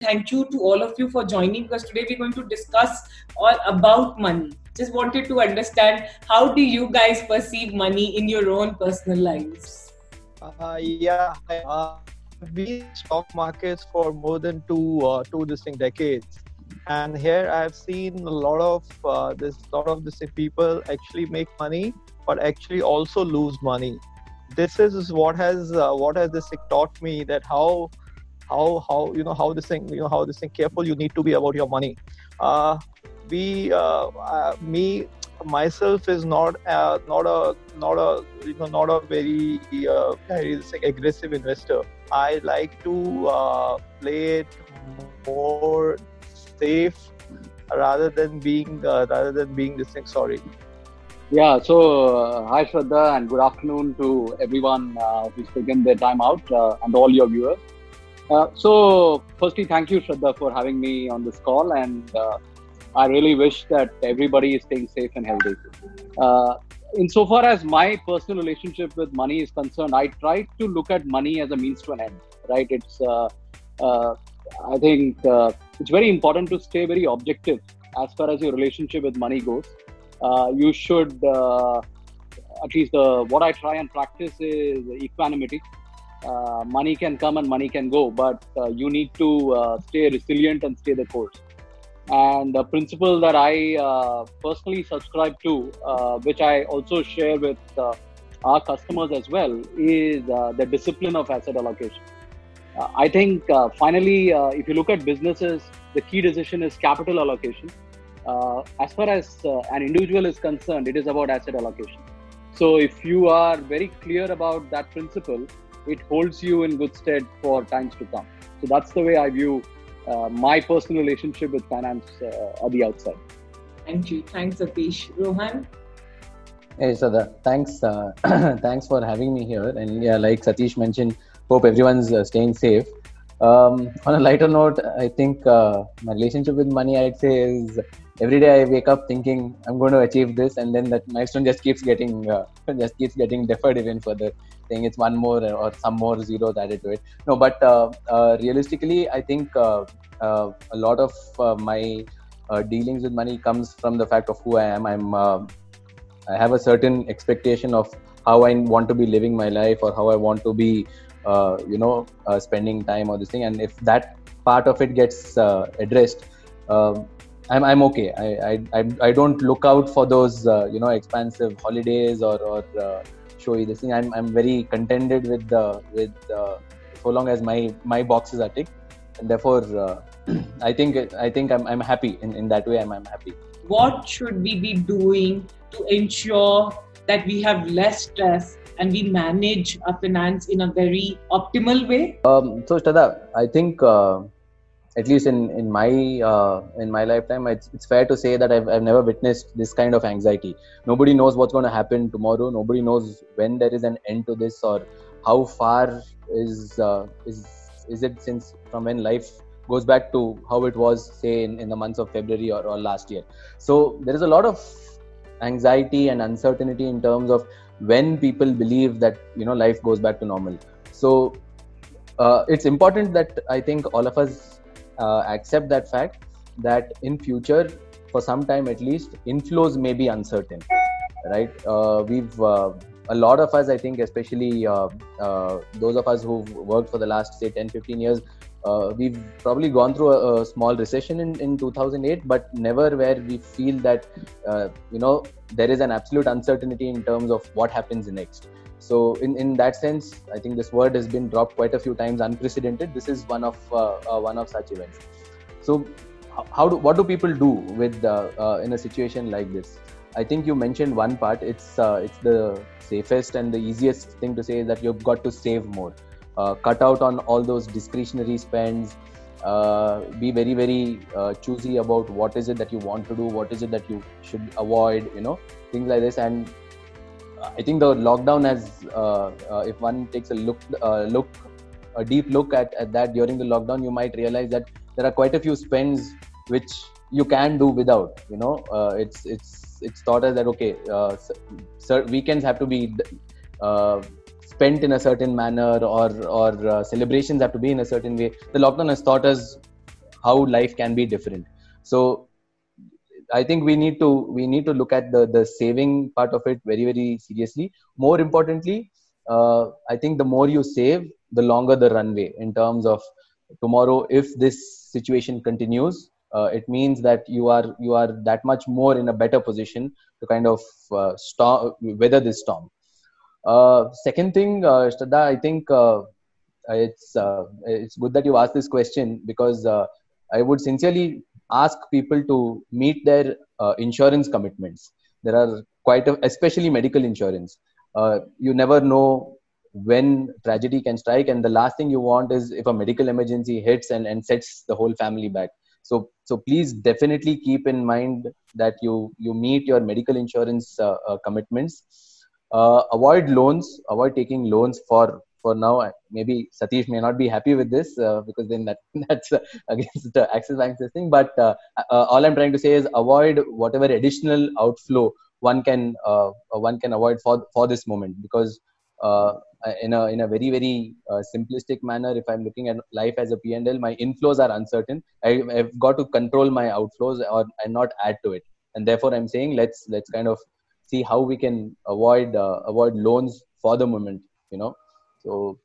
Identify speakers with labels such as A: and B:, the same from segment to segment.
A: Thank you to all of you for joining because today we're going to discuss all about money. Just wanted to understand how do you guys perceive money in your own personal lives?
B: Uh, yeah, uh, we stock markets for more than two uh, two distinct decades, and here I've seen a lot of uh, this lot of this people actually make money, but actually also lose money. This is what has uh, what has this thing taught me that how how how you know how this thing you know how this thing careful you need to be about your money. Uh, we uh, uh, me myself is not uh, not a not a you know not a very uh, aggressive investor. I like to uh, play it more safe rather than being rather than being this thing. Sorry.
C: Yeah. So uh, hi Shraddha and good afternoon to everyone uh, who's taken their time out and all your viewers. so firstly, thank you Shraddha for having me on this call and I really wish that everybody is staying safe and healthy. Uh, insofar as my personal relationship with money is concerned, I try to look at money as a means to an end. Right? It's uh, uh, I think uh, it's very important to stay very objective as far as your relationship with money goes. Uh, you should uh, at least the, what I try and practice is equanimity. money can come and money can go, but you need to stay resilient and stay the course. And the principle that I uh, personally subscribe to, uh, which I also share with uh, our customers as well, is uh, the discipline of asset allocation. Uh, I think uh, finally, if you look at businesses, the key decision is capital allocation. As far as an individual is concerned, it is about asset allocation. So if you are very clear about that principle, it holds you in good stead for times to come. So that's the way I view uh, my personal relationship with finance uh, at the outside.
A: Thank you. Thanks, Satish. Rohan?
D: Hey, Shraddha. Thanks. Uh, thanks for having me here. And yeah, like Satish mentioned, hope everyone's uh, staying safe. Um, on a lighter note, I think uh, my relationship with money, I'd say, is every day I wake up thinking I'm going to achieve this, and then that milestone just keeps getting uh, just keeps getting deferred even further. Saying it's one more or some more zeros added to it. No, but uh, uh, realistically, I think uh, uh, a lot of my dealings with money comes from the fact of who I am. I'm I have a certain expectation of how I want to be living my life or how I want to be uh, you know uh, spending time or this thing and if that part of it gets uh, addressed um, I'm, I'm okay. I, I i don't look out for those uh, you know expansive holidays or, or uh, showy this thing. I'm, I'm very contented with the with so long as my my boxes are ticked. And therefore I think I think I'm, I'm happy in, in that way. I'm, I'm happy.
A: What should we be doing to ensure that we have less stress and we manage our finance in a very optimal way?
D: Um, so, Shraddha, I think uh, at least in in my uh, in my lifetime, it's, it's fair to say that I've, I've never witnessed this kind of anxiety. Nobody knows what's going to happen tomorrow. Nobody knows when there is an end to this or how far is uh, is is it since from when life goes back to how it was say in, in the months of february or, or last year so there is a lot of anxiety and uncertainty in terms of when people believe that you know life goes back to normal so uh, it's important that i think all of us uh, accept that fact that in future for some time at least inflows may be uncertain right? Uh, we've uh, a lot of us i think especially uh, uh, those of us who've worked for the last say 10 15 years uh, we've probably gone through a, a, small recession in, in 2008 but never where we feel that you know there is an absolute uncertainty in terms of what happens next so in, in that sense i think this word has been dropped quite a few times unprecedented. This is one of uh, uh one of such events. So how do what do people do with uh, uh, in a situation like this? I think you mentioned one part. It's it's the safest and the easiest thing to say is that you've got to save more. Uh, cut out on all those discretionary spends. Uh, be very very uh, choosy about what is it that you want to do what is it that you should avoid you know things like this. And i think the lockdown has uh, uh, if one takes a look uh, look a deep look at, at that during the lockdown you might realize that there are quite a few spends which you can do without you know? It's it's it's thought as that okay sir, weekends have to be spent in a certain manner or or uh, celebrations have to be in a certain way. The lockdown has taught us how life can be different. So i think we need to we need to look at the the saving part of it very very seriously. More importantly uh, i think the more you save the longer the runway in terms of tomorrow if this situation continues uh, it means that you are you are that much more in a better position to kind of uh, storm, weather this storm. Uh, second thing, uh, Shraddha, I think uh, it's uh, it's good that you asked this question because uh, I would sincerely ask people to meet their uh, insurance commitments. There are quite a, especially medical insurance. Uh, you never know when tragedy can strike, and the last thing you want is if a medical emergency hits and, and sets the whole family back. So so please definitely keep in mind that you you meet your medical insurance uh, uh, commitments uh, avoid loans avoid taking loans for for now maybe satish may not be happy with this uh, because then that that's uh, against the axis bank thing but uh, uh, all i'm trying to say is avoid whatever additional outflow one can uh, one can avoid for for this moment. Because in a in a very very simplistic manner if i'm looking at life as a p&l my inflows are uncertain. I, have got to control my outflows or and not add to it. And therefore i'm saying let's let's kind of see how we can avoid avoid loans for the moment you know so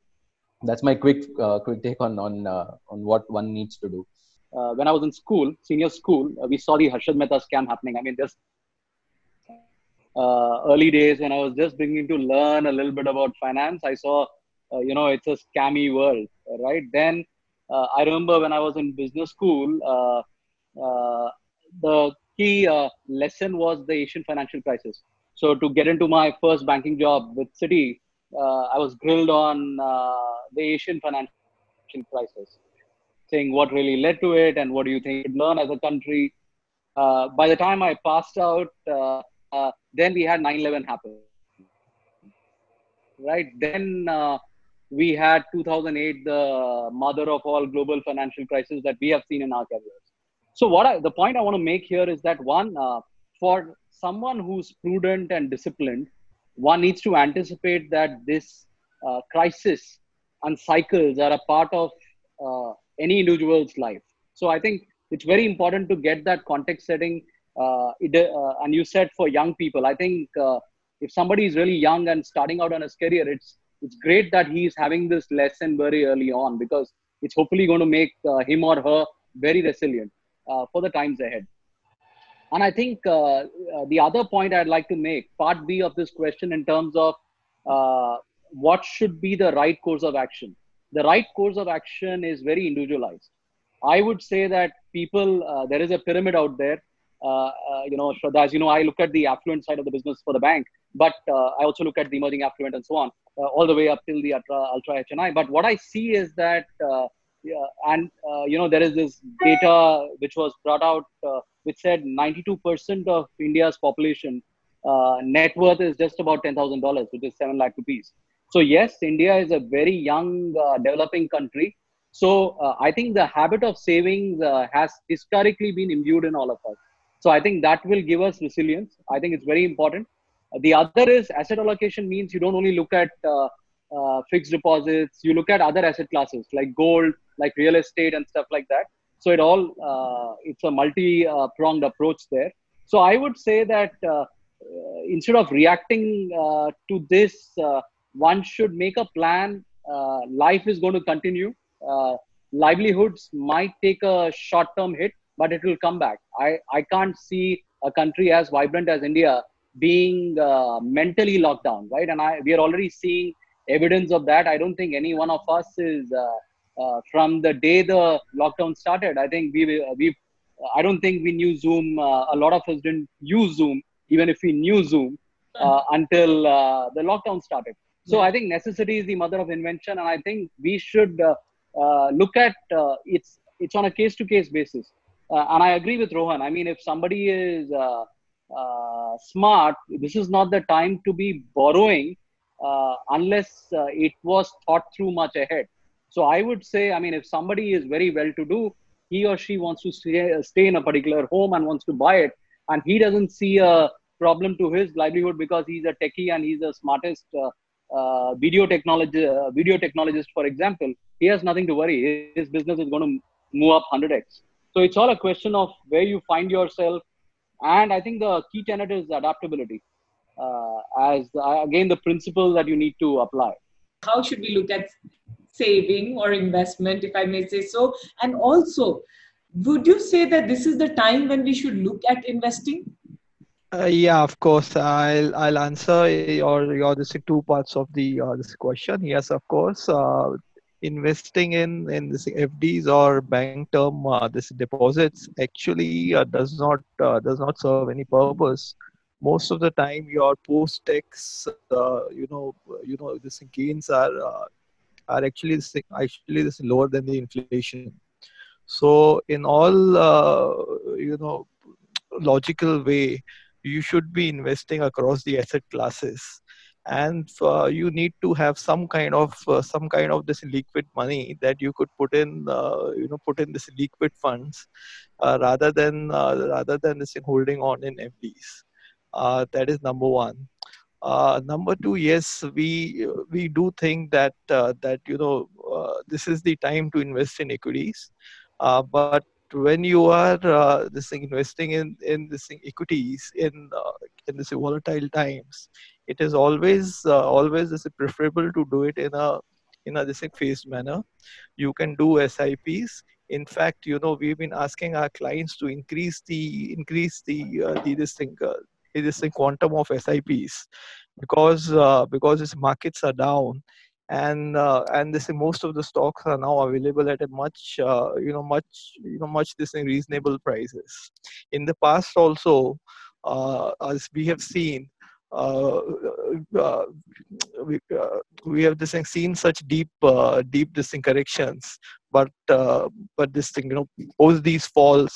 D: that's my quick uh, quick take on on uh, on what one needs to do.
C: Uh, when i was in school senior school uh, we saw the harshad mehta scam happening. I mean just uh, early days when i was just beginning to learn a little bit about finance i saw you know it's a scammy world right? Then i remember when i was in business school the key lesson was the asian financial crisis. So to get into my first banking job with Citi, uh, I was grilled on uh, the Asian financial crisis, saying what really led to it and what do you think we learn as a country. Uh, by the time I passed out, uh, uh, then we had 9/11 happen. Right then, uh, we had 2008, the mother of all global financial crises that we have seen in our careers. So what I, the point I want to make here is that one, for someone who's prudent and disciplined, one needs to anticipate that this uh, crisis and cycles are a part of uh, any individual's life. So I think it's very important to get that context setting. Uh, it, uh, and you said for young people, I think uh, if somebody is really young and starting out on his career, it's it's great that he is having this lesson very early on because it's hopefully going to make uh, him or her very resilient for the times ahead. And I think uh, uh, the other point I'd like to make, part B of this question, in terms of uh, what should be the right course of action. The right course of action is very individualized. I would say that people, uh, there is a pyramid out there. Uh, uh, you know, Shraddha, as you know, I look at the affluent side of the business for the bank, but I also look at the emerging affluent and so on, all the way up till the ultra, ultra HNI. But what I see is that, and you know, there is this data which was brought out which said 92% of India's population uh, net worth is just about $10,000, which is 7 lakh rupees. So, yes, India is a very young, uh, developing country. So, uh, I think the habit of savings uh, has historically been imbued in all of us. So, I think that will give us resilience. I think it's very important. The other is asset allocation means you don't only look at uh, uh, fixed deposits, you look at other asset classes like gold, like real estate, and stuff like that so it all uh, it's a multi-pronged approach there. So I would say that uh, instead of reacting uh, to this, one should make a plan. life is going to continue. livelihoods might take a short-term hit, but it will come back. I, I can't see a country as vibrant as India being uh, mentally locked down, right? And I, we are already seeing evidence of that. I don't think any one of us is uh, uh, from the day the lockdown started, I think we we I don't think we knew Zoom. Uh, a lot of us didn't use Zoom, even if we knew Zoom uh, until uh, the lockdown started. So I think necessity is the mother of invention, and I think we should uh, uh, look at it's it's on a case to case basis. and I agree with Rohan. I mean, if somebody is smart, this is not the time to be borrowing unless it was thought through much ahead. So I would say, I mean, if somebody is very well to do, he or she wants to stay, in a particular home and wants to buy it, and he doesn't see a problem to his livelihood because he's a techie and he's the smartest uh, uh, video technology, uh, video technologist, for example, he has nothing to worry. His business is going to move up 100x. So it's all a question of where you find yourself. And I think the key tenet is adaptability uh, as again the principle that you need to apply.
A: How should we look at saving or investment, if I may say so? And also, would you say that this is the time when we should look at investing?
B: Uh, yeah, of course. I'll I'll answer your your this two parts of the uh, this question. Yes, of course. Uh, investing in in this FDs or bank term uh, this deposits actually uh, does not uh, does not serve any purpose. Most of the time, your post tax, uh, you know, you know, this gains are uh, are actually actually this lower than the inflation. So, in all uh, you know logical way, you should be investing across the asset classes. And uh, you need to have some kind of uh, some kind of this liquid money that you could put in uh, you know put in this liquid funds uh, rather than uh, rather than this holding on in FDs uh, that is number one number two yes we we do think that that you know this is the time to invest in equities. But when you are uh, this thing investing in in this thing equities in uh, in this volatile times it is always uh, always this preferable to do it in a in a this thing phased manner. You can do sips in fact you know we've been asking our clients to increase the increase the uh, the this thing uh, this thing quantum of sips because uh, because its markets are down and uh, and this most of the stocks are now available at a much uh, you know much you know much this reasonable prices. In the past also uh, as we have seen uh, uh, we, uh, we have this thing seen such deep deep this thing corrections but but this thing you know post these falls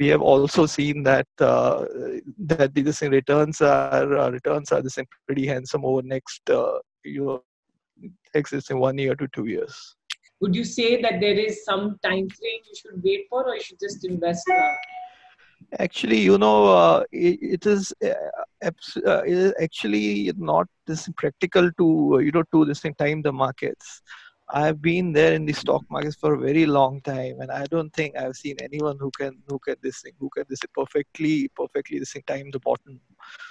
B: we have also seen that that the this thing returns are returns are this pretty handsome over next you know exists in one year to two years.
A: Would you say that there is some time frame you should wait for, or you should just invest now?
B: Actually, you know, uh, it, it is uh, uh, it is actually not this practical to you know to this thing time the markets. I've been there in the stock markets for a very long time, and I don't think I've seen anyone who can look at this thing who can this perfectly perfectly this thing time the bottom.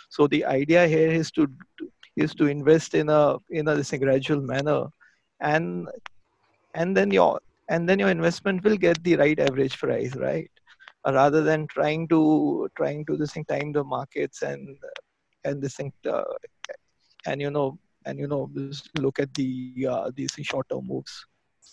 B: So the idea here is to is to invest in a in a this gradual manner and and then your and then your investment will get the right average price right rather than trying to trying to this thing time the markets and and this thing uh, and you know and you know look at the uh, these short term moves.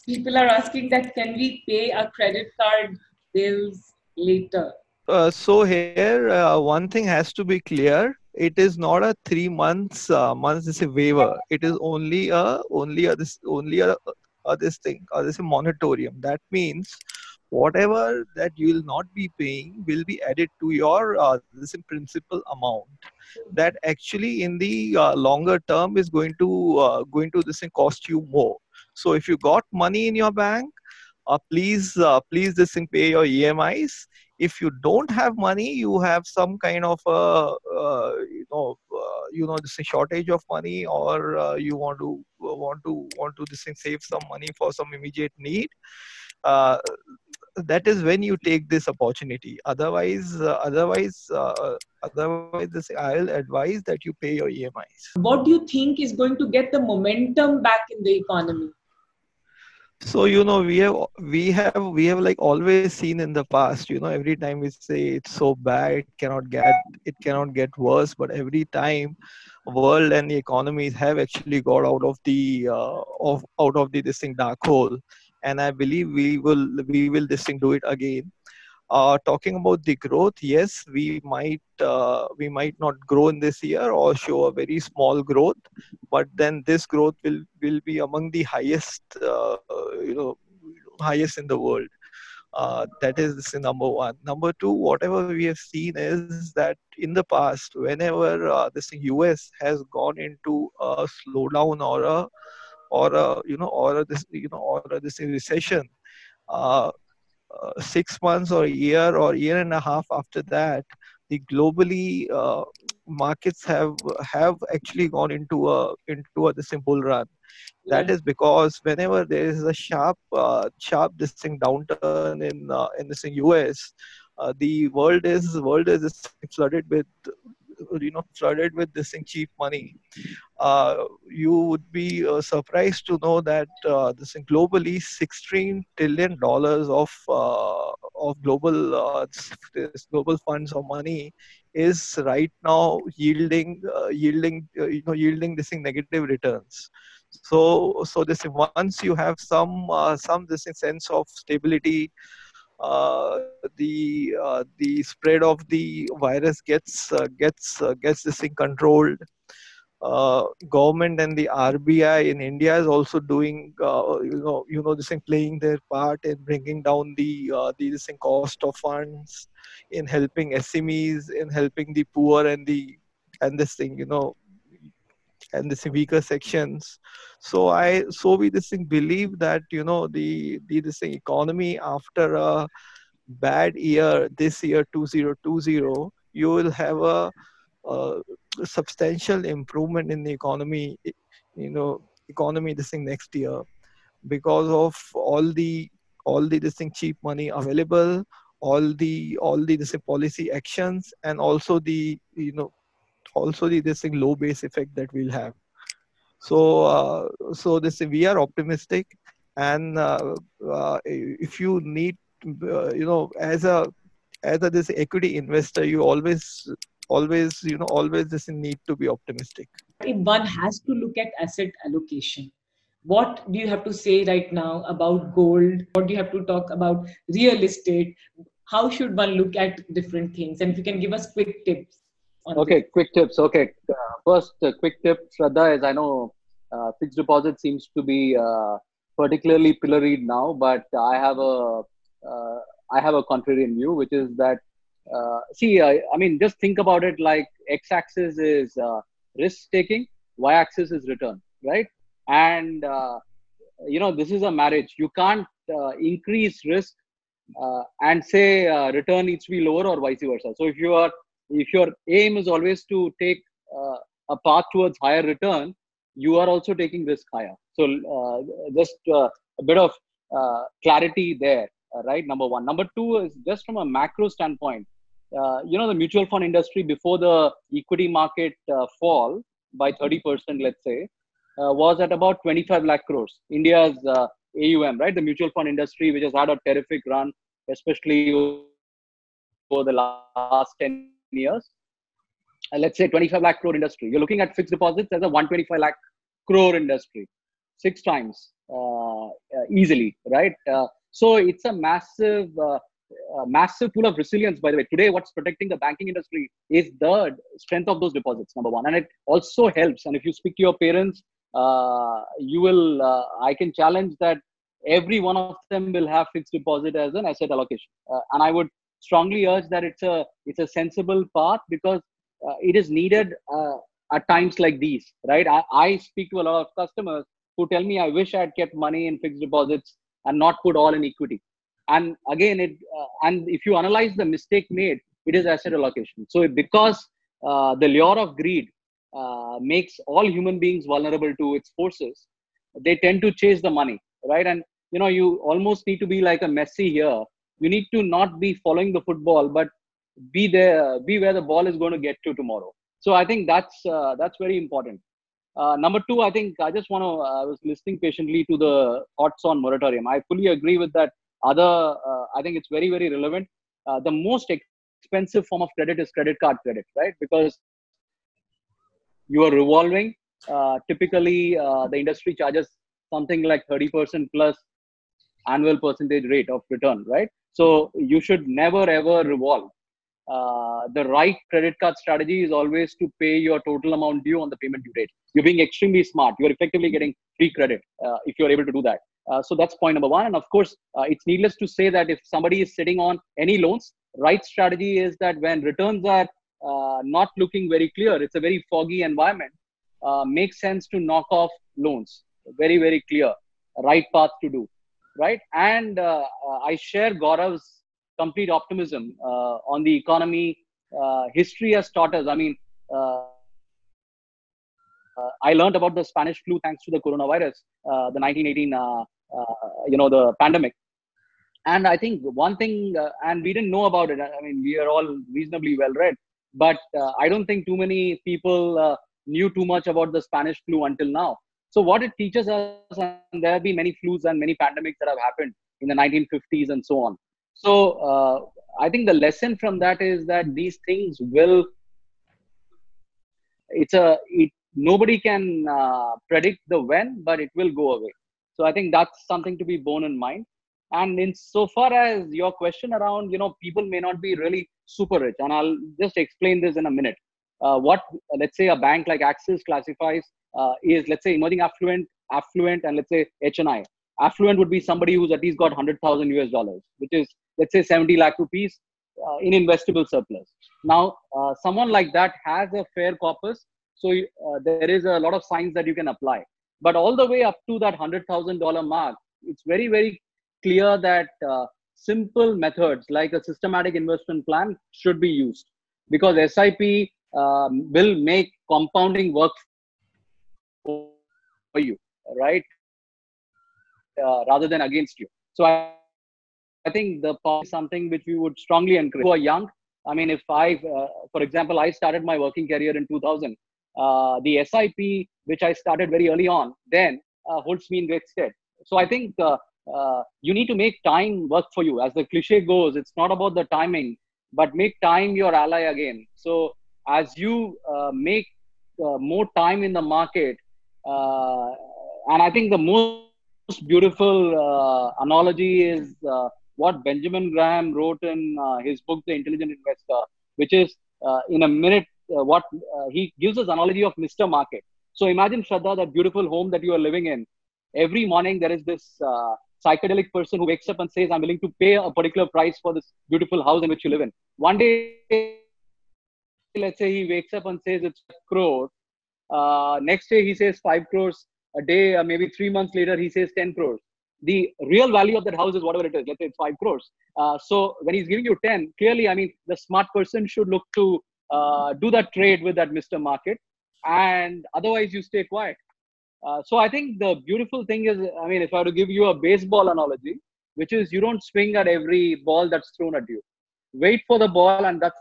A: People are asking that can we pay our credit card bills later?
B: Uh, so here uh, one thing has to be clear. It is not a three months uh, months is a waiver. It is only a only a this only a, a this thing or this a moratorium that means whatever that you will not be paying will be added to your uh, this principal amount. That actually in the uh, longer term is going to uh, going to this thing cost you more. So if you got money in your bank uh, please uh, please this thing pay your emis if you don't have money you have some kind of a uh, you know uh, you know this shortage of money or uh, you want to want to want to this thing save some money for some immediate need uh, that is when you take this opportunity. Otherwise uh, otherwise uh, otherwise this, i'll advise that you pay your emis
A: what do you think is going to get the momentum back in the economy?
B: So you know we have we have we have like always seen in the past you know every time we say it's so bad it cannot get it cannot get worse but every time world and the economies have actually got out of the uh, of out of the this thing dark hole and i believe we will we will this thing do it again uh, talking about the growth, yes, we might uh, we might not grow in this year or show a very small growth, but then this growth will will be among the highest uh, you know highest in the world. Uh, that is number one. Number two, whatever we have seen is that in the past, whenever uh, this US has gone into a slowdown or a or a you know or a, this you know or this recession, uh, uh, six months or a year or year and a half after that, the globally uh, markets have have actually gone into a into a this bull run. That is because whenever there is a sharp uh, sharp this thing downturn in uh, in this US, uh, the world is world is flooded with you know flooded with this thing cheap money uh, you would be uh, surprised to know that uh, this thing globally 16 trillion dollars of uh, of global uh, global funds or money is right now yielding uh, yielding you know yielding this thing negative returns. So so this once you have some some this sense of stability uh, Uh, the uh, the spread of the virus gets uh, gets uh, gets this thing controlled. Uh, government and the RBI in India is also doing you know you know this thing playing their part in bringing down the the this thing cost of funds, in helping SMEs, in helping the poor and the and this thing you know and the weaker sections. So i so we this thing believe that you know the the this thing economy after a bad year this year 2020 you will have a, a substantial improvement in the economy you know economy this thing next year. Because of all the all the this thing cheap money available all the all the this thing policy actions and also the you know also the this thing low base effect that we'll have. So uh, so this we are optimistic, and uh, uh, if you need uh, you know as a as a this equity investor, you always always you know always this need to be optimistic.
A: If one has to look at asset allocation, what do you have to say right now about gold what do you have to talk about real estate how should one look at different things and if you can give us quick tips
C: Okay, quick tips. Okay, uh, first uh, quick tip, Shraddha, is I know uh, fixed deposit seems to be uh, particularly pilloried now, but I have a uh, I have a contrarian view, which is that uh, see, I, I, mean, just think about it like x-axis is risk taking, y-axis is return, right? And you know, this is a marriage. You can't increase risk and say return needs to be lower or vice versa. So if you are if your aim is always to take uh, a path towards higher return, you are also taking risk higher. So uh, just uh, a bit of uh, clarity there, uh, right? Number one. Number two is just from a macro standpoint. Uh, you know the mutual fund industry before the equity market fall by 30%, let's say, was at about 25 lakh crores. India's AUM, right? The mutual fund industry, which has had a terrific run, especially over the last 10 years, uh, let's say 25 lakh crore industry, you're looking at fixed deposits as a 125 lakh crore industry, six times uh, uh easily, right? Uh, so it's a massive, uh, massive pool of resilience. By the way, today what's protecting the banking industry is the strength of those deposits. Number one, and it also helps. And if you speak to your parents, you will. I can challenge that every one of them will have fixed deposit as an asset allocation. and I would strongly urge that it's a it's a sensible path because uh, it is needed uh, at times like these right? I, I, speak to a lot of customers who tell me i wish i had kept money in fixed deposits and not put all in equity. And again it uh, and if you analyze the mistake made it is asset allocation. So because uh, the lure of greed uh, makes all human beings vulnerable to its forces they tend to chase the money right? And you know you almost need to be like a Messi here you need to not be following the football but be there be where the ball is going to get to tomorrow. So i think that's uh, that's very important. Uh, number two i think i just want to uh, i was listening patiently to the thoughts on moratorium. I fully agree with that other uh, i think it's very very relevant. Uh, the most expensive form of credit is credit card credit right? Because you are revolving uh, typically the industry charges something like 30% plus annual percentage rate of return right so you should never ever revolve. Uh, the right credit card strategy is always to pay your total amount due on the payment due date. You're being extremely smart. You're effectively getting free credit uh, if you're able to do that. Uh, so that's point number one. And of course, uh, it's needless to say that if somebody is sitting on any loans, right strategy is that when returns are uh, not looking very clear, it's a very foggy environment, uh, makes sense to knock off loans. Very, very clear. Right path to do right? And uh, uh, I share Gaurav's complete optimism uh, on the economy. history has taught us. I mean, uh, uh, I learned about the Spanish flu thanks to the coronavirus, uh, the 1918, uh, you know, the pandemic. And I think one thing, and we didn't know about it. I mean, we are all reasonably well read, but I don't think too many people knew too much about the Spanish flu until now. So what it teaches us, and there have been many flus and many pandemics that have happened in the 1950s and so on. So uh, I think the lesson from that is that these things will. It's a it nobody can uh, predict the when, but it will go away. So I think that's something to be borne in mind. And in so far as your question around, you know, people may not be really super rich, and I'll just explain this in a minute. Uh, what let's say a bank like Axis classifies uh, is let's say emerging affluent, affluent, and let's say HNI. Affluent would be somebody who's at least got 100,000 US dollars, which is let's say 70 lakh rupees uh, in investable surplus. Now, uh, someone like that has a fair corpus so uh, there is a lot of signs that you can apply. But all the way up to that $100,000 mark, it's very, very clear that uh, simple methods like a systematic investment plan should be used because SIP um, will make compounding work for you, right? Uh, rather than against you. So I, I think the is something which we would strongly encourage. Who are young, I mean, if I, uh, for example, I started my working career in 2000, uh, the SIP, which I started very early on, then uh, holds me in great stead. So I think uh, uh, you need to make time work for you. As the cliche goes, it's not about the timing, but make time your ally again. So as you uh, make more time in the market, and I think the most beautiful analogy is what Benjamin Graham wrote in his book, The Intelligent Investor, which is in a minute uh, what uh, he gives us analogy of Mr. Market. So imagine Shraddha, that beautiful home that you are living in. Every morning there is this uh, psychedelic person who wakes up and says, "I'm willing to pay a particular price for this beautiful house in which you live in." One day, let's say he wakes up and says it's a crore. Uh, next day he says five crores. A day, uh, maybe three months later, he says ten crores. The real value of that house is whatever it is. Let's say it's five crores. Uh, so when he's giving you ten, clearly, I mean, the smart person should look to uh, do that trade with that Mr. Market, and otherwise you stay quiet. Uh, so I think the beautiful thing is, I mean, if I were to give you a baseball analogy, which is you don't swing at every ball that's thrown at you. Wait for the ball, and that's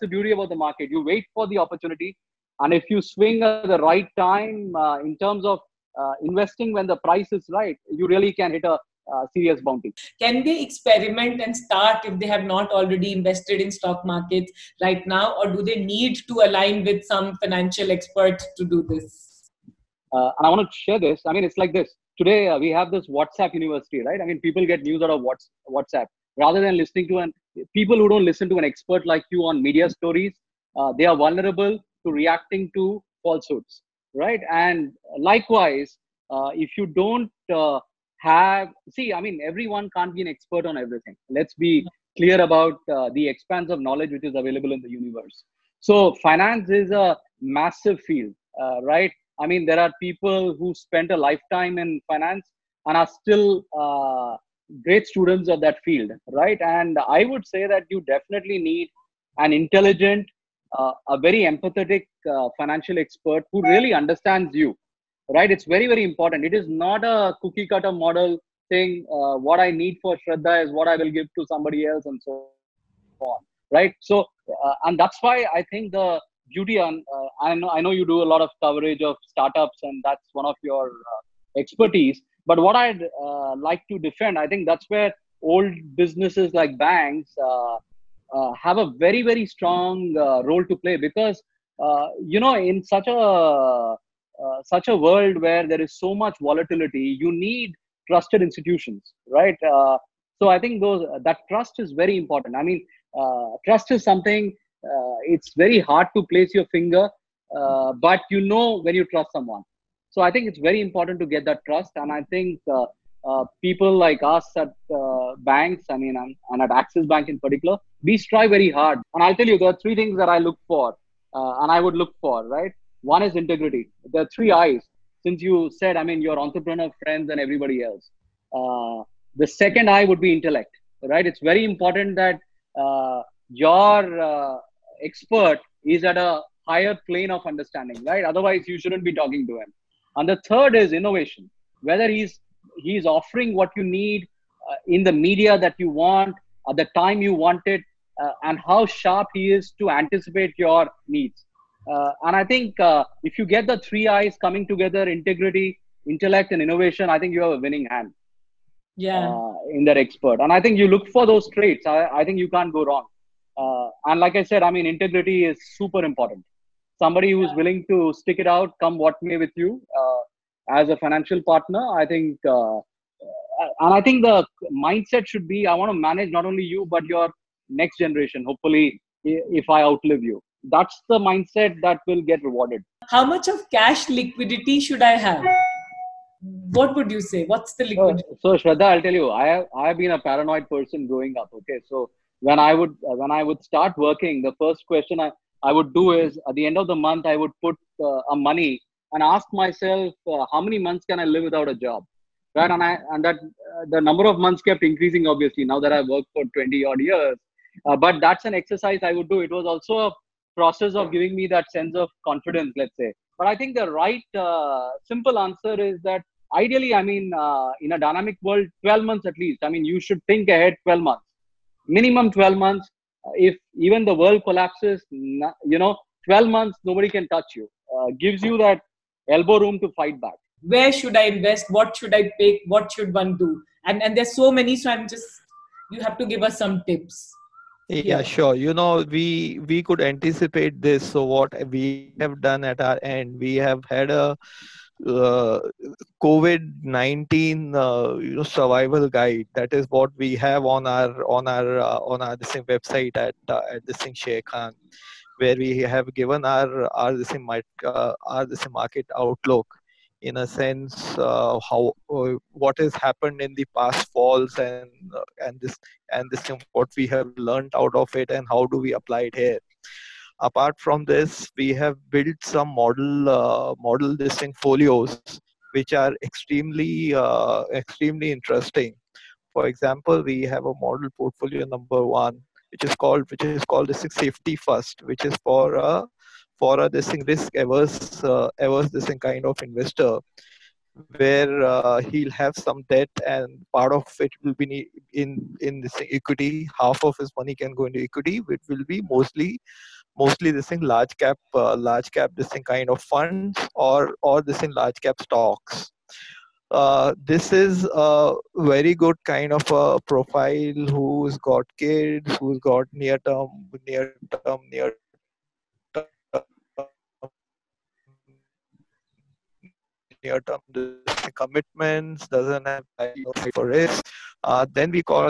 C: the beauty about the market. You wait for the opportunity, and if you swing at the right time uh, in terms of uh, investing when the price is right, you really can hit a uh, serious bounty.
A: Can they experiment and start if they have not already invested in stock markets right now, or do they need to align with some financial experts to do this?
C: Uh, and I want to share this. I mean, it's like this. Today uh, we have this WhatsApp university, right? I mean, people get news out of WhatsApp rather than listening to an people who don't listen to an expert like you on media stories. Uh, they are vulnerable to reacting to falsehoods, right? And likewise, uh, if you don't uh, have see i mean everyone can't be an expert on everything let's be clear about uh, the expanse of knowledge which is available in the universe so finance is a massive field uh, right i mean there are people who spent a lifetime in finance and are still uh, great students of that field right and i would say that you definitely need an intelligent uh, a very empathetic uh, financial expert who really understands you right? It's very, very important. It is not a cookie cutter model thing. Uh, what I need for Shraddha is what I will give to somebody else and so on, right? So, uh, and that's why I think the beauty, and uh, I know I know you do a lot of coverage of startups, and that's one of your uh, expertise. But what I'd uh, like to defend, I think that's where old businesses like banks uh, have a very, very strong role to play because you know in such a uh, such a world where there is so much volatility, you need trusted institutions, right? Uh, so I think those that trust is very important. I mean, uh, trust is something. Uh, it's very hard to place your finger, uh, but you know when you trust someone. So I think it's very important to get that trust, and I think. people like us at banks, I mean, and, and, at Axis Bank in particular, we strive very hard. And I'll tell you, there are three things that I look for, and I would look for, right? One is integrity. There are three I's. Since you said, I mean, your entrepreneur friends and everybody else. Uh, the second I would be intellect, right? It's very important that uh, your uh, expert is at a higher plane of understanding, right? Otherwise, you shouldn't be talking to him. And the third is innovation. Whether he's he's offering what you need uh, in the media that you want at the time you want it, uh, and how sharp he is to anticipate your needs. Uh, and I think uh, if you get the three I's coming together, integrity, intellect, and innovation, I think you have a winning hand.
A: Yeah.
C: Uh, in that expert, and I think you look for those traits. I, I think you can't go wrong. Uh, and like I said, I mean, integrity is super important. Somebody who's willing to stick it out, come what may with you, uh, as a financial partner. I think, uh, and I think the mindset should be: I want to manage not only you but your next generation. Hopefully, if I outlive you, that's the mindset that will get rewarded.
A: How much of cash liquidity should I have? What would you say? What's the
C: So,
A: liquidity?
C: so Shraddha, I'll tell you, I have I have been a paranoid person growing up. Okay, so when I would uh, when I would start working, the first question I, I would do is at the end of the month I would put uh, a money and ask myself uh, how many months can I live without a job, right? And I and that uh, the number of months kept increasing. Obviously, now that I've worked for twenty odd years, uh, but that's an exercise I would do. It was also a process of giving me that sense of confidence, let's say. But I think the right uh, simple answer is that ideally, I mean, uh, in a dynamic world, 12 months at least. I mean, you should think ahead 12 months, minimum 12 months. If even the world collapses, you know, 12 months, nobody can touch you. Uh, gives you that elbow room to fight back.
A: Where should I invest? What should I pick? What should one do? And and there's so many, so I'm just you have to give us some tips.
B: Yeah,
A: Yeah.
B: sure. You know, we we could anticipate this. So what we have done at our end, we have had a uh, COVID nineteen uh, you know survival guide. That is what we have on our on our uh, on our this website at uh, at this thing Sharekhan, where we have given our our this might uh, our this market outlook in a sense uh, how uh, what has happened in the past falls and uh, and this and this what we have learned out of it and how do we apply it here apart from this we have built some model uh, model listing folios which are extremely uh, extremely interesting. For example we have a model portfolio number one which is called which is called the safety first which is for a for a this risk averse uh, averse this thing kind of investor where uh, he'll have some debt and part of it will be in in this equity. Half of his money can go into equity which will be mostly mostly this thing large cap uh, large cap this thing kind of funds or or this in large cap stocks. Uh, this is a very good kind of a profile who's got kids who's got near term near term near near term commitments doesn't have for risk. Uh, then we call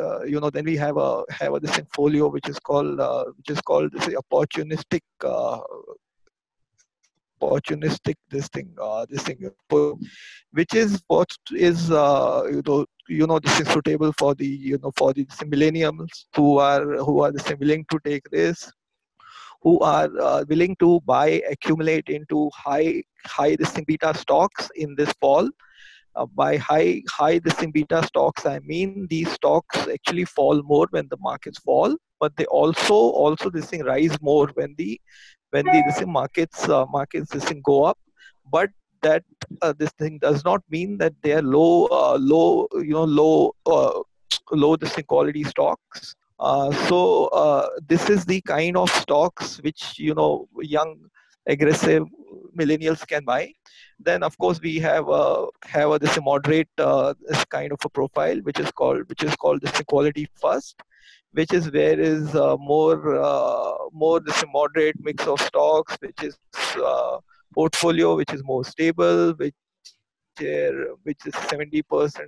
B: uh, you know then we have a have a this thing folio which is called uh, which is called this opportunistic uh, opportunistic this thing uh, this thing. Which is what is uh, you know you know this is suitable for the you know for the millennials who are who are this willing to take risks who are uh, willing to buy accumulate into high high this thing beta stocks in this fall uh, by high high this thing beta stocks i mean these stocks actually fall more when the markets fall but they also also this thing rise more when the when the this thing markets uh, markets this thing go up. But that uh, this thing does not mean that they are low uh, low you know low uh, low this thing quality stocks. Uh, so this is the kind of stocks which you know young aggressive millennials can buy then of course we have a have a this moderate uh, this kind of a profile which is called which is called this quality first which is where is uh, more uh, more this moderate mix of stocks which is uh, portfolio which is more stable which which is 70%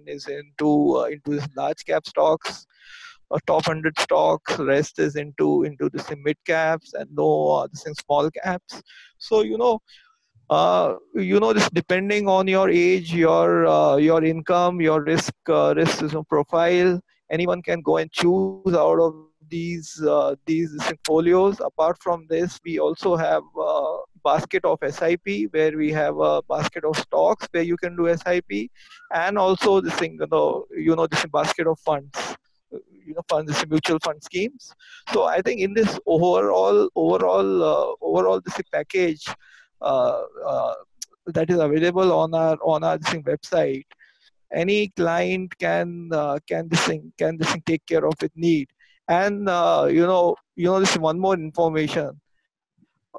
B: is into uh, into this large cap stocks top 100 stocks rest is into into the mid caps and no uh, this in small caps. So you know uh, you know this depending on your age your uh, your income your risk uh, risk profile. Anyone can go and choose out of these uh, these portfolios. Apart from this we also have a basket of sip where we have a basket of stocks where you can do sip and also this thing you know you know this basket of funds you know funds, mutual fund schemes. So I think in this overall overall uh, overall this package uh, uh, that is available on our on our this website, any client can uh, can this thing can this thing take care of its need. And uh, you know you know this one more information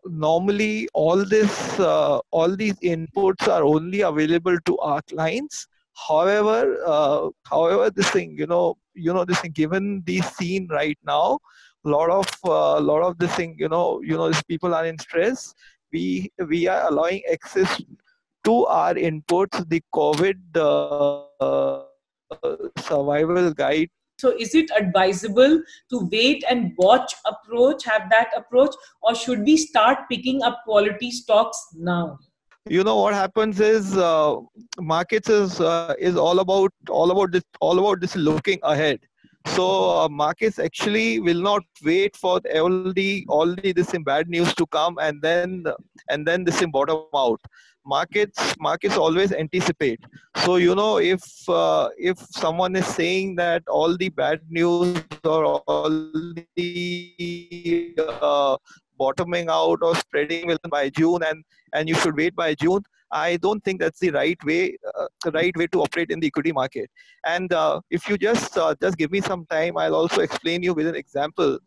B: normally all this uh, all these inputs are only available to our clients however uh, however this thing you know you know this thing given the scene right now a lot of uh, lot of this thing you know you know these people are in stress. We we are allowing access to our inputs the covid uh, survival guide.
A: So is it advisable to wait and watch approach have that approach or should we start picking up quality stocks now
B: you know what happens is uh, markets is uh, is all about all about this all about this looking ahead. So uh, markets actually will not wait for all the all the this bad news to come and then and then this bottom out. Markets markets always anticipate. So you know if uh, if someone is saying that all the bad news or all the uh, bottoming out or spreading by June and and you should wait by June. I don't think that's the right way uh, the right way to operate in the equity market. And uh, if you just uh, just give me some time, I'll also explain you with an example.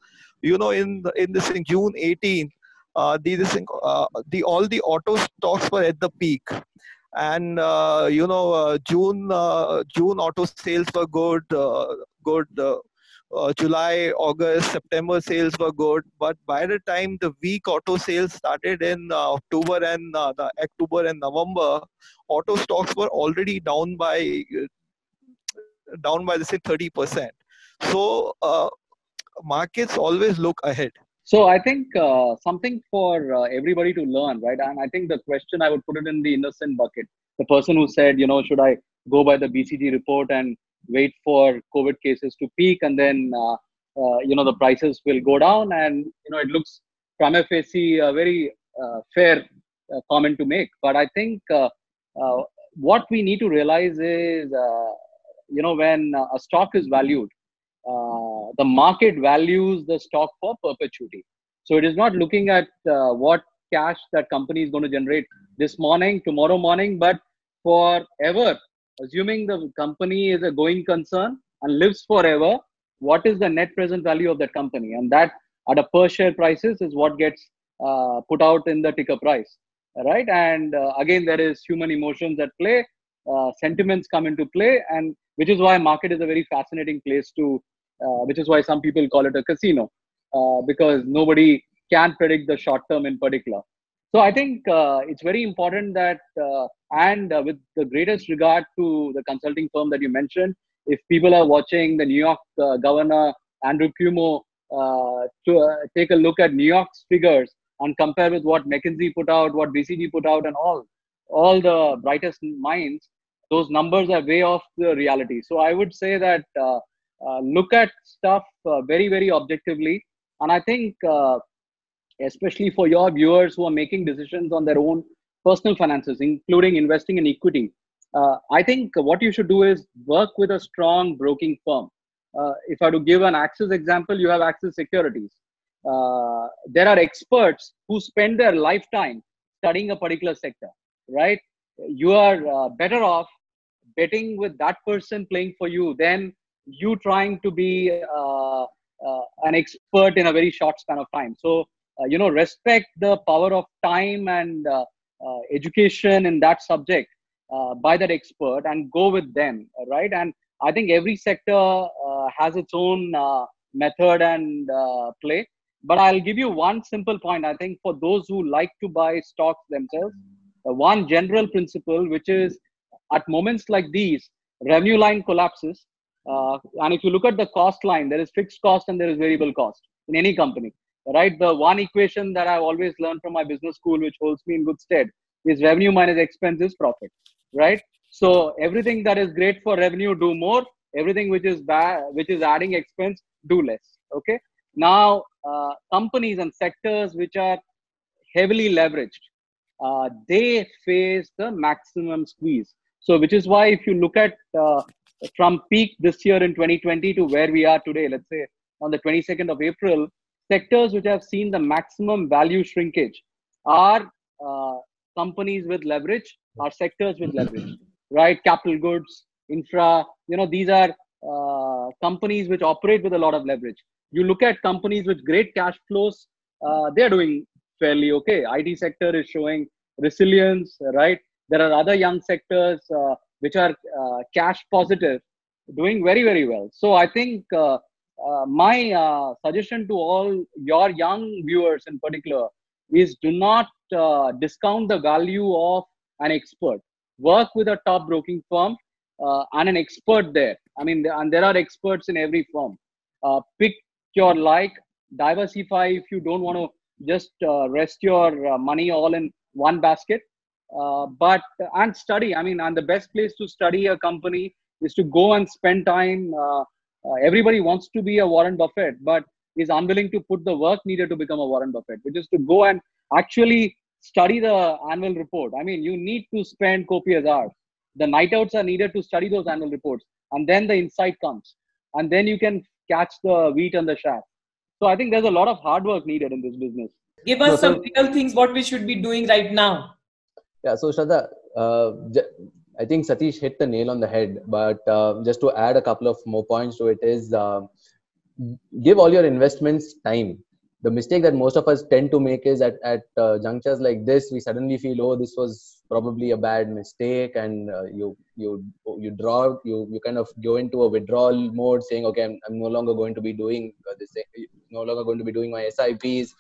B: You know, in in this in June 18, uh, the this uh, the all the auto stocks were at the peak and uh, you know june june auto sales were good good uh, July, August, September sales were good, but by the time the weak auto sales started in uh, October and uh, the October and November, auto stocks were already down by uh, down by the say 30 percent. So uh, markets always look ahead.
C: So I think uh, something for everybody to learn, right? And I think the question I would put it in the innocent bucket. The person who said, you know, should I go by the BCG report and wait for COVID cases to peak, and then uh, uh, you know the prices will go down. And you know it looks prima facie a very uh, fair comment to make. But I think what we need to realize is, you know, when a stock is valued, the market values the stock for perpetuity. So it is not looking at uh, what cash that company is going to generate this morning, tomorrow morning, but forever assuming the company is a going concern and lives forever, what is the net present value of that company? And that at a per share prices is what gets uh, put out in the ticker price, right? And uh, again, there is human emotions at play, uh, sentiments come into play, and which is why market is a very fascinating place to, uh, which is why some people call it a casino, uh, because nobody can predict the short term in particular. So I think uh, it's very important that, uh, and uh, with the greatest regard to the consulting firm that you mentioned, if people are watching the New York uh, Governor Andrew Cuomo uh, to uh, take a look at New York's figures and compare with what McKinsey put out, what BCG put out, and all, all the brightest minds, those numbers are way off the reality. So I would say that look at stuff very, very objectively, and I think especially for your viewers who are making decisions on their own personal finances, including investing in equity. Uh, I think what you should do is work with a strong broking firm. Uh, if I to give an Axis example, you have Axis Securities. Uh, there are experts who spend their lifetime studying a particular sector, right? You are uh, better off betting with that person playing for you than you trying to be uh, uh, an expert in a very short span of time. So you know respect the power of time and uh, uh, education in that subject by that expert and go with them right? And i think every sector has its own method and play. But i'll give you one simple point i think for those who like to buy stocks themselves. One general principle which is at moments like these revenue line collapses uh, and if you look at the cost line there is fixed cost and there is variable cost in any company right? The one equation that I've always learned from my business school, which holds me in good stead, is revenue minus expense is profit, right? So everything that is great for revenue, do more. Everything which is bad, which is adding expense, do less. Okay. Now, uh, companies and sectors which are heavily leveraged, uh, they face the maximum squeeze. So, which is why if you look at uh, from peak this year in 2020 to where we are today, let's say on the 22nd of April, sectors which have seen the maximum value shrinkage are uh, companies with leverage, are sectors with leverage, right? Capital goods, infra, you know, these are uh, companies which operate with a lot of leverage. You look at companies with great cash flows, uh, they're doing fairly okay. IT sector is showing resilience, right? There are other young sectors uh, which are uh, cash positive, doing very, very well. So I think uh, my uh, suggestion to all your young viewers in particular is do not uh, discount the value of an expert. Work with a top broking firm uh, and an expert there. I mean, and there are experts in every firm. Uh, pick your like, diversify if you don't want to just rest your money all in one basket. but and study. I mean, and the best place to study a company is to go and spend time uh, everybody wants to be a Warren Buffett, but is unwilling to put the work needed to become a Warren Buffett, which is to go and actually study the annual report. I mean, you need to spend copious hours. The night outs are needed to study those annual reports, and then the insight comes, and then you can catch the wheat and the chaff. So I think there's a lot of hard work needed in this business.
A: Give us some real things what we should be doing right now.
D: Yeah. So Shraddha, uh, I think Satish hit the nail on the head. But uh, just to add a couple of more points to it is uh, give all your investments time. The mistake that most of us tend to make is at at uh, junctures like this, we suddenly feel, oh, this was probably a bad mistake, and uh, you you you draw you you kind of go into a withdrawal mode, saying, okay, I'm, I'm no longer going to be doing uh, this, no longer going to be doing my SIPs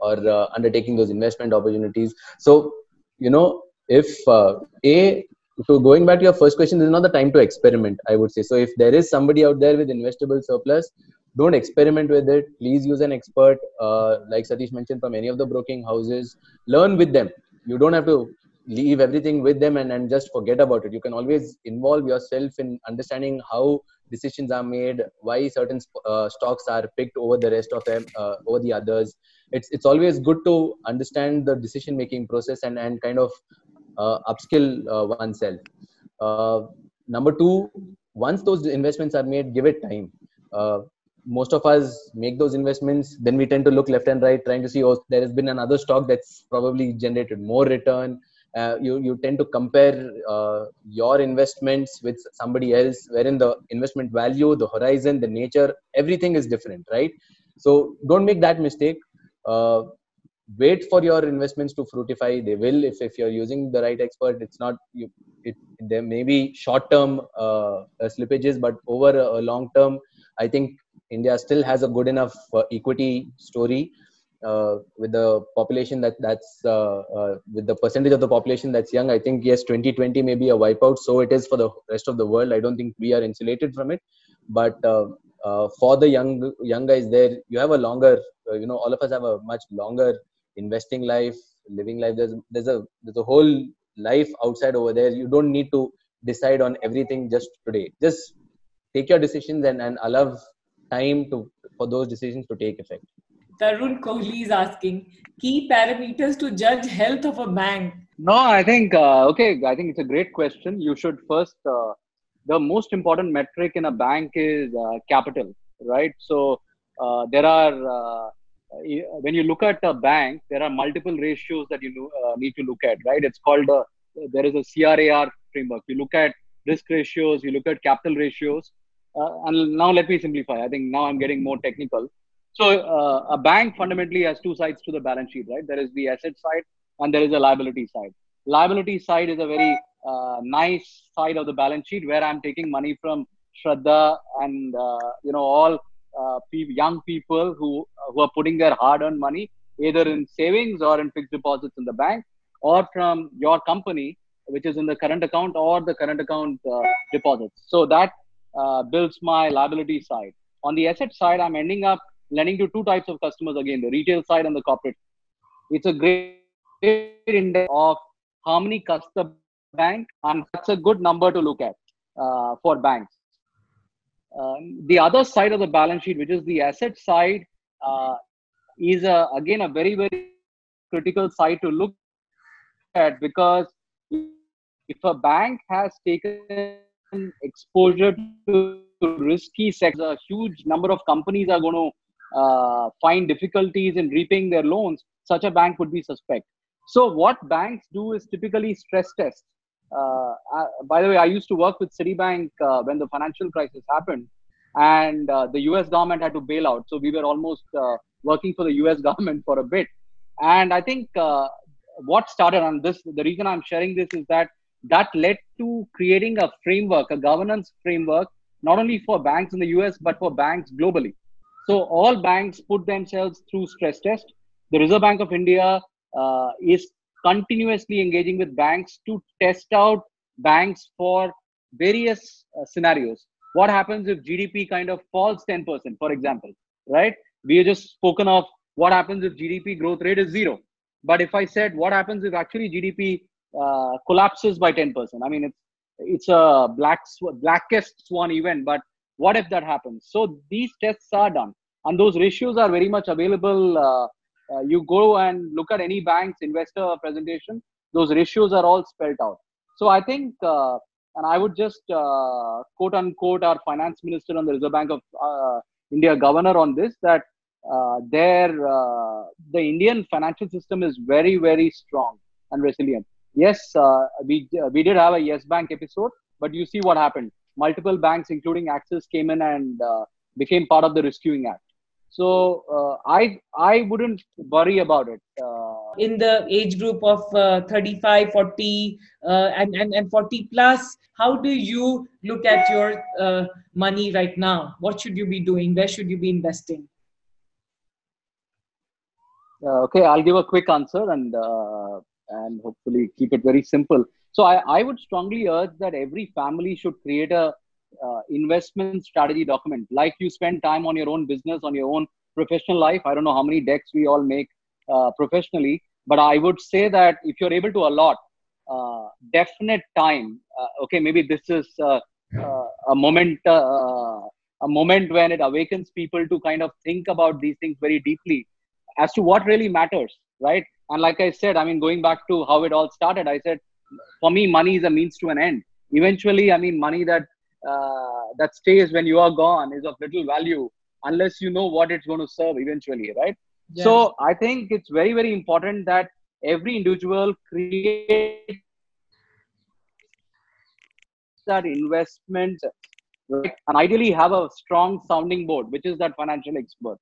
D: or uh, undertaking those investment opportunities. So you know if a so going back to your first question this is not the time to experiment i would say. So if there is somebody out there with investable surplus don't experiment with it. Please use an expert. Uh, like satish mentioned from any of the broking houses learn with them. You don't have to leave everything with them and, and just forget about it. You can always involve yourself in understanding how decisions are made why certain uh, stocks are picked over the rest of them uh, over the others. It's it's always good to understand the decision making process and and kind of upskill uh, oneself. Uh, number two, once those investments are made, give it time. most of us make those investments, then we tend to look left and right, trying to see, oh, there has been another stock that's probably generated more return. Uh, you you tend to compare uh, your investments with somebody else wherein the investment value the horizon the nature everything is different right so don't make that mistake uh, wait for your investments to fructify they will if, if you're using the right expert it's not you it, there may be short term uh, uh, slippages but over a, a, long term i think india still has a good enough uh, equity story uh, with the population that that's uh, uh, with the percentage of the population that's young. I think yes 2020 may be a wipeout. So it is for the rest of the world. I don't think we are insulated from it. But for the young young guys there you have a longer you know all of us have a much longer investing life living life there's there's a there's a whole life outside over there. You don't need to decide on everything just today. Just take your decisions and, and allow time to for those decisions to take effect.
A: Tarun kohli is asking key parameters to judge health of a bank
C: no i think uh, okay i think it's a great question. You should first uh, the most important metric in a bank is uh, capital right? So uh, there are uh, when you look at a bank, there are multiple ratios that you uh, need to look at, right? It's called a, there is a CRAR framework. You look at risk ratios, you look at capital ratios. Uh, and now let me simplify. I think now I'm getting more technical. So uh, a bank fundamentally has two sides to the balance sheet, right? There is the asset side and there is a liability side. Liability side is a very uh, nice side of the balance sheet where I'm taking money from Shraddha and uh, you know all uh, young people who who are putting their hard-earned money either in savings or in fixed deposits in the bank or from your company which is in the current account or the current account uh, deposits. So that uh, builds my liability side. On the asset side i'm ending up lending to two types of customers again the retail side and the corporate. It's a great index of how many customers bank and that's a good number to look at uh, for banks um, the other side of the balance sheet, which is the asset side, uh, is a, again a very very critical side to look at because if a bank has taken exposure to risky sectors, a huge number of companies are going to uh, find difficulties in repaying their loans, such a bank would be suspect. So what banks do is typically stress test. Uh, uh, by the way, I used to work with Citibank uh, when the financial crisis happened, and uh, the U.S. government had to bail out. So we were almost uh, working for the U.S. government for a bit. And I think what started on this, the reason I'm sharing this is that that led to creating a framework, a governance framework, not only for banks in the US, but for banks globally. So all banks put themselves through stress test. The Reserve Bank of India uh, is continuously engaging with banks to test out banks for various uh, scenarios. What happens if GDP kind of falls 10%, for example, right? We have just spoken of what happens if GDP growth rate is zero. But if I said what happens if actually GDP uh, collapses by 10%. I mean, it's it's a black sw- blackest swan event, but what if that happens? So these tests are done, and those ratios are very much available. Uh, uh, you go and look at any bank's investor presentation; those ratios are all spelled out. So I think, uh, and I would just uh, quote unquote our finance minister on the Reserve Bank of uh, India governor on this that their the Indian financial system is very very strong and resilient yes, uh, we uh, we did have a Yes Bank episode, but you see what happened. Multiple banks, including Axis, came in and uh, became part of the Rescuing Act. So uh, I I wouldn't worry about it. Uh,
A: In the age group of uh, 35, 40, and, and and 40 plus, how do you look at your money right now? What should you be doing? Where should you be investing?
C: okay, I'll give a quick answer and and hopefully keep it very simple. So I, I would strongly urge that every family should create a uh, investment strategy document. Like you spend time on your own business, on your own professional life. I don't know how many decks we all make uh, professionally, but I would say that if you're able to allot uh, definite time, uh, okay, maybe this is uh, uh, a moment, a moment when it awakens people to kind of think about these things very deeply as to what really matters, right? And like I said, I mean, going back to how it all started, I said, for me, money is a means to an end. Eventually, I mean, money that uh, that stays when you are gone is of little value unless you know what it's going to serve eventually, right? Yes. So I think it's very, very important that every individual create that investment right? and ideally have a strong sounding board, which is that financial expert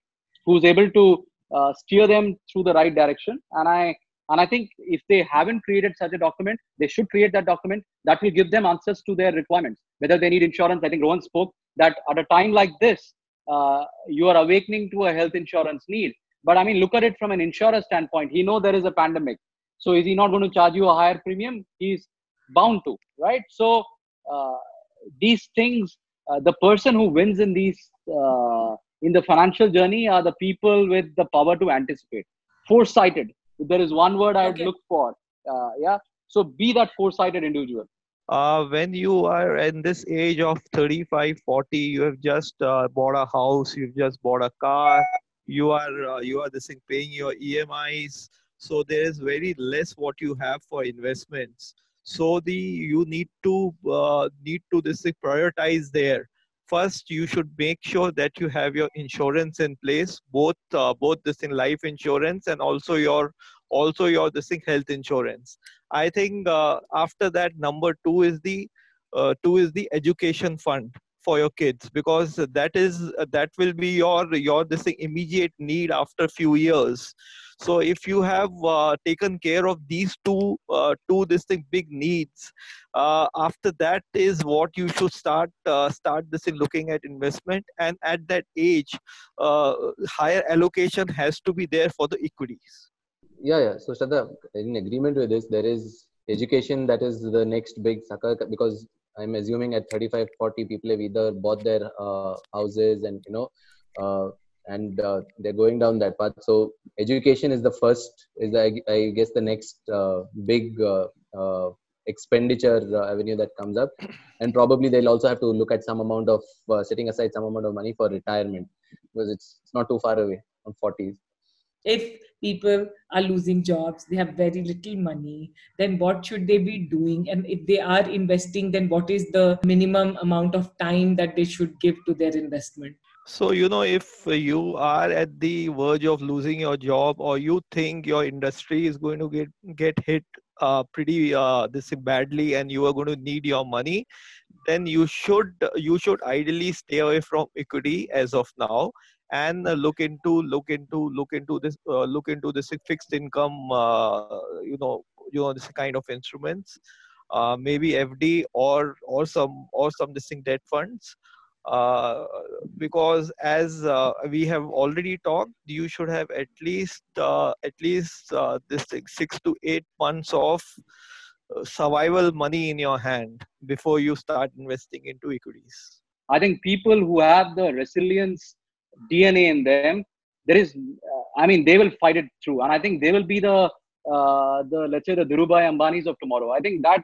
C: who's able to uh, steer them through the right direction. And I and I think if they haven't created such a document, they should create that document that will give them answers to their requirements. Whether they need insurance, I think Rohan spoke that at a time like this, uh, you are awakening to a health insurance need. But I mean, look at it from an insurer standpoint. He know there is a pandemic, so is he not going to charge you a higher premium? He's bound to, right? So uh, these things, uh, the person who wins in these uh, in the financial journey are the people with the power to anticipate foresighted if there is one word i would okay. look for uh, yeah. So be that foresighted individual.
B: Uh, when you are in this age of 35 40 you have just uh, bought a house you've just bought a car you are uh, you are this thing paying your emis so there is very less what you have for investments. So the you need to uh, need to this thing prioritize there first you should make sure that you have your insurance in place both uh, both this in life insurance and also your also your this thing health insurance. I think uh, after that number 2 is the uh, 2 is the education fund for your kids because that is that will be your your this thing immediate need after few years so if you have uh, taken care of these two uh, two distinct big needs, uh, after that is what you should start uh, start this in looking at investment. And at that age, uh, higher allocation has to be there for the equities.
D: Yeah, yeah. So Shraddha, in agreement with this, there is education that is the next big sucker because I'm assuming at 35, 40 people have either bought their uh, houses and you know and uh, they're going down that path. So education is the first is the, I, guess the next uh, big uh, uh expenditure uh, avenue that comes up. And probably they'll also have to look at some amount of uh, setting aside some amount of money for retirement because it's, it's not too far away from 40s
A: if people are losing jobs they have very little money then what should they be doing? And if they are investing then what is the minimum amount of time that they should give to their investment
B: so you know if you are at the verge of losing your job or you think your industry is going to get get hit uh, pretty uh, this badly and you are going to need your money then you should you should ideally stay away from equity as of now and look into look into look into this uh, look into this fixed income uh, you know you know this kind of instruments uh, maybe fd or or some or some distinct debt funds uh, because as uh, we have already talked you should have at least uh, at least this six to eight months of survival money in your hand before you start investing into equities
C: i think people who have the resilience DNA in them, there is, uh, I mean, they will fight it through, and I think they will be the uh, the let's say the Dhirubhai Ambanis of tomorrow. I think that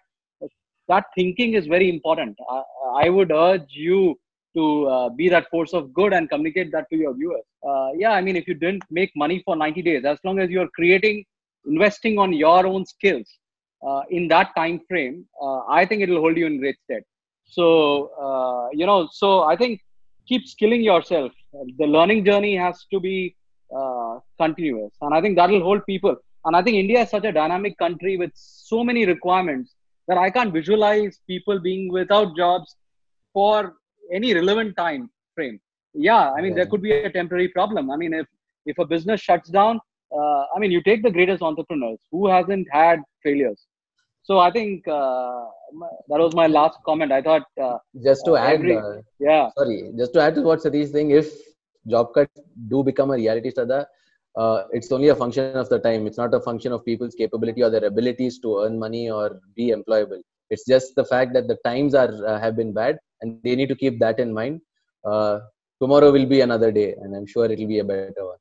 C: that thinking is very important. I, I would urge you to uh, be that force of good and communicate that to your viewers. Uh, yeah, I mean, if you didn't make money for 90 days, as long as you're creating, investing on your own skills uh, in that time frame, uh, I think it will hold you in great stead. So, uh, you know, so I think keep skilling yourself the learning journey has to be uh, continuous and i think that will hold people and i think india is such a dynamic country with so many requirements that i can't visualize people being without jobs for any relevant time frame yeah i mean yeah. there could be a temporary problem i mean if if a business shuts down uh, i mean you take the greatest entrepreneurs who hasn't had failures so I think uh, that was my last comment. I thought uh,
D: just to add, every, uh,
C: yeah,
D: sorry, just to add to what Satish saying, if job cuts do become a reality, Shraddha, uh, it's only a function of the time. It's not a function of people's capability or their abilities to earn money or be employable. It's just the fact that the times are uh, have been bad, and they need to keep that in mind. Uh, tomorrow will be another day, and I'm sure it will be a better one.